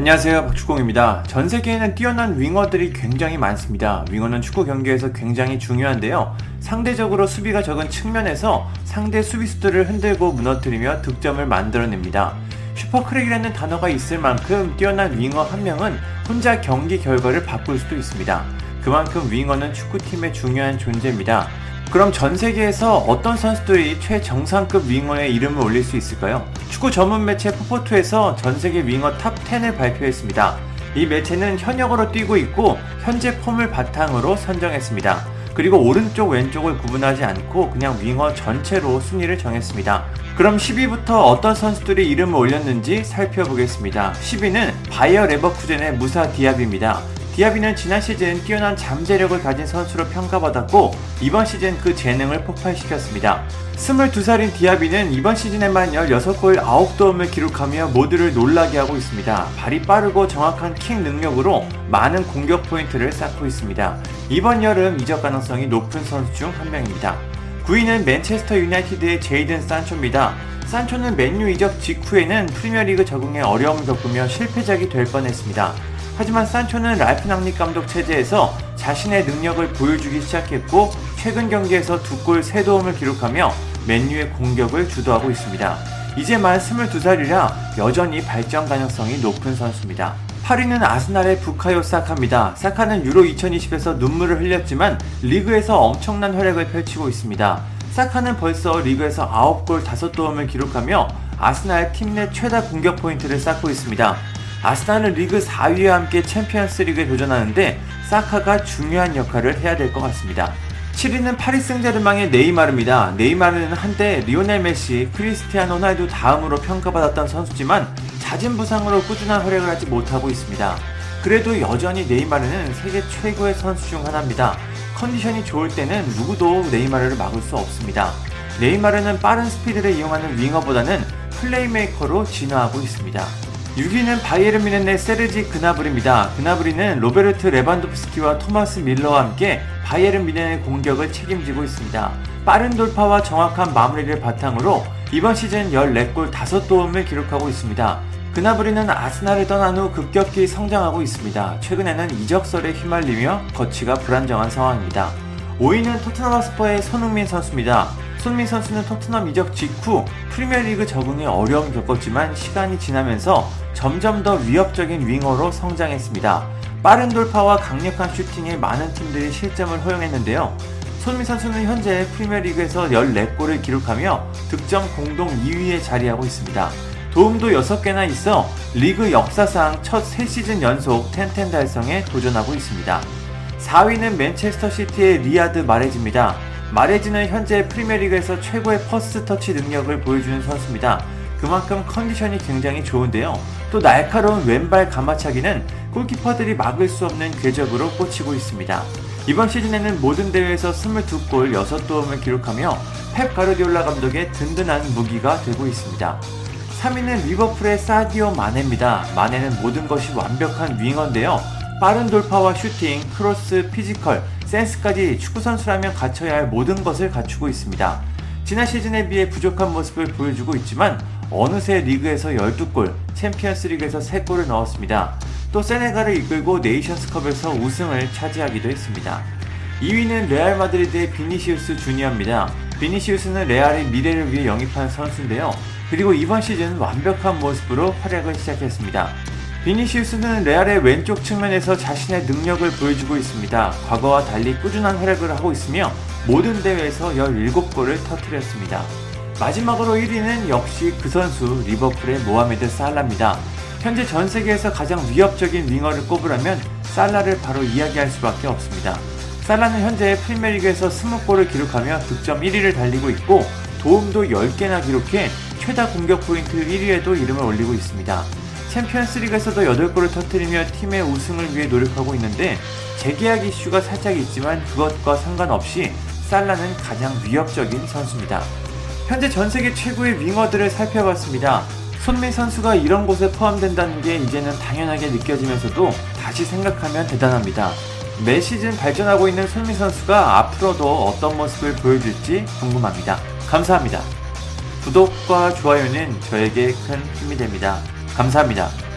안녕하세요 박주공입니다. 전 세계에는 뛰어난 윙어들이 굉장히 많습니다. 윙어는 축구 경기에서 굉장히 중요한데요. 상대적으로 수비가 적은 측면에서 상대 수비수들을 흔들고 무너뜨리며 득점을 만들어냅니다. 슈퍼크랙이라는 단어가 있을 만큼 뛰어난 윙어 한 명은 혼자 경기 결과를 바꿀 수도 있습니다. 그만큼 윙어는 축구팀의 중요한 존재입니다. 그럼 전 세계에서 어떤 선수들이 최정상급 윙어의 이름을 올릴 수 있을까요? 축구 전문 매체 포포투에서 전 세계 윙어 top 10을 발표했습니다. 이 매체는 현역으로 뛰고 있고 현재 폼을 바탕으로 선정했습니다. 그리고 오른쪽 왼쪽을 구분하지 않고 그냥 윙어 전체로 순위를 정했습니다. 그럼 10위부터 어떤 선수들이 이름을 올렸는지 살펴보겠습니다. 10위는 바이어 레버쿠젠의 무사 디아비입니다. 디아비는 지난 시즌 뛰어난 잠재력을 가진 선수로 평가받았고 이번 시즌 그 재능을 폭발시켰습니다. 22살인 디아비는 이번 시즌에만 16골 9도움을 기록하며 모두를 놀라게 하고 있습니다. 발이 빠르고 정확한 킥 능력으로 많은 공격 포인트를 쌓고 있습니다. 이번 여름 이적 가능성이 높은 선수 중 한 명입니다. 9위는 맨체스터 유나이티드의 제이든 산초입니다. 산초는 맨유 이적 직후에는 프리미어리그 적응에 어려움을 겪으며 실패작이 될 뻔했습니다. 하지만 산초는 랄프 낭리 감독 체제에서 자신의 능력을 보여주기 시작했고 최근 경기에서 두 골 세 도움을 기록하며 맨유의 공격을 주도하고 있습니다. 이제 만 22살이라 여전히 발전 가능성이 높은 선수입니다. 8위는 아스날의 부카요 사카입니다. 사카는 유로 2020에서 눈물을 흘렸지만 리그에서 엄청난 활약을 펼치고 있습니다. 사카는 벌써 리그에서 9골 5도움을 기록하며 아스날 팀 내 최다 공격 포인트를 쌓고 있습니다. 아스날은 리그 4위와 함께 챔피언스 리그에 도전하는데 사카가 중요한 역할을 해야 될 것 같습니다. 7위는 파리 생제르맹의 네이마르입니다. 네이마르는 한때 리오넬 메시, 크리스티아노 호날두 다음으로 평가받았던 선수지만 잦은 부상으로 꾸준한 활약을 하지 못하고 있습니다. 그래도 여전히 네이마르는 세계 최고의 선수 중 하나입니다. 컨디션이 좋을 때는 누구도 네이마르를 막을 수 없습니다. 네이마르는 빠른 스피드를 이용하는 윙어보다는 플레이메이커로 진화하고 있습니다. 6위는 바이에른 뮌헨의 세르지 그나브리입니다. 그나브리는 로베르트 레반도프스키와 토마스 뮐러와 함께 바이에른 뮌헨의 공격을 책임지고 있습니다. 빠른 돌파와 정확한 마무리를 바탕으로 이번 시즌 14골 5도움을 기록하고 있습니다. 그나브리는 아스날을 떠난 후 급격히 성장하고 있습니다. 최근에는 이적설에 휘말리며 거치가 불안정한 상황입니다. 5위는 토트넘 스퍼의 손흥민 선수입니다. 손흥민 선수는 토트넘 이적 직후 프리미어리그 적응에 어려움을 겪었지만 시간이 지나면서 점점 더 위협적인 윙어로 성장했습니다. 빠른 돌파와 강력한 슈팅에 많은 팀들이 실점을 허용했는데요. 손흥민 선수는 현재 프리미어리그에서 14골을 기록하며 득점 공동 2위에 자리하고 있습니다. 도움도 6개나 있어 리그 역사상 첫 3시즌 연속 ten ten 달성에 도전하고 있습니다. 4위는 맨체스터 시티의 리아드 마레즈입니다. 마레즈는 현재 프리미어리그에서 최고의 first touch 능력을 보여주는 선수입니다. 그만큼 컨디션이 굉장히 좋은데요. 또 날카로운 왼발 감아차기는 골키퍼들이 막을 수 없는 궤적으로 꽂히고 있습니다. 이번 시즌에는 모든 대회에서 22골 6도움을 기록하며 펩 가르디올라 감독의 든든한 무기가 되고 있습니다. 3위는 리버풀의 사디오 마네입니다. 마네는 모든 것이 완벽한 윙어인데요. 빠른 돌파와 슈팅, 크로스, 피지컬, 센스까지 축구 선수라면 갖춰야 할 모든 것을 갖추고 있습니다. 지난 시즌에 비해 부족한 모습을 보여주고 있지만 어느새 리그에서 12골, 챔피언스 리그에서 3골을 넣었습니다. 또 세네갈을 이끌고 네이션스컵에서 우승을 차지하기도 했습니다. 2위는 레알 마드리드의 비니시우스 주니어입니다. 비니시우스는 레알의 미래를 위해 영입한 선수인데요. 그리고 이번 시즌 완벽한 모습으로 활약을 시작했습니다. 비니시우스는 레알의 왼쪽 측면에서 자신의 능력을 보여주고 있습니다. 과거와 달리 꾸준한 활약을 하고 있으며 모든 대회에서 17골을 터뜨렸습니다. 마지막으로 1위는 역시 그 선수 리버풀의 모하메드 살라입니다. 현재 전 세계에서 가장 위협적인 윙어를 꼽으라면 살라를 바로 이야기할 수밖에 없습니다. 살라는 현재 프리미어리그에서 20골을 기록하며 득점 1위를 달리고 있고 도움도 10개나 기록해 최다 공격 포인트 1위에도 이름을 올리고 있습니다. 챔피언스리그에서도 8골을 터뜨리며 팀의 우승을 위해 노력하고 있는데 재계약 이슈가 살짝 있지만 그것과 상관없이 살라는 가장 위협적인 선수입니다. 현재 전 세계 최고의 윙어들을 살펴봤습니다. 손민 선수가 이런 곳에 포함된다는 게 이제는 당연하게 느껴지면서도 다시 생각하면 대단합니다. 매 시즌 발전하고 있는 손민 선수가 앞으로도 어떤 모습을 보여줄지 궁금합니다. 감사합니다. 구독과 좋아요는 저에게 큰 힘이 됩니다. 감사합니다.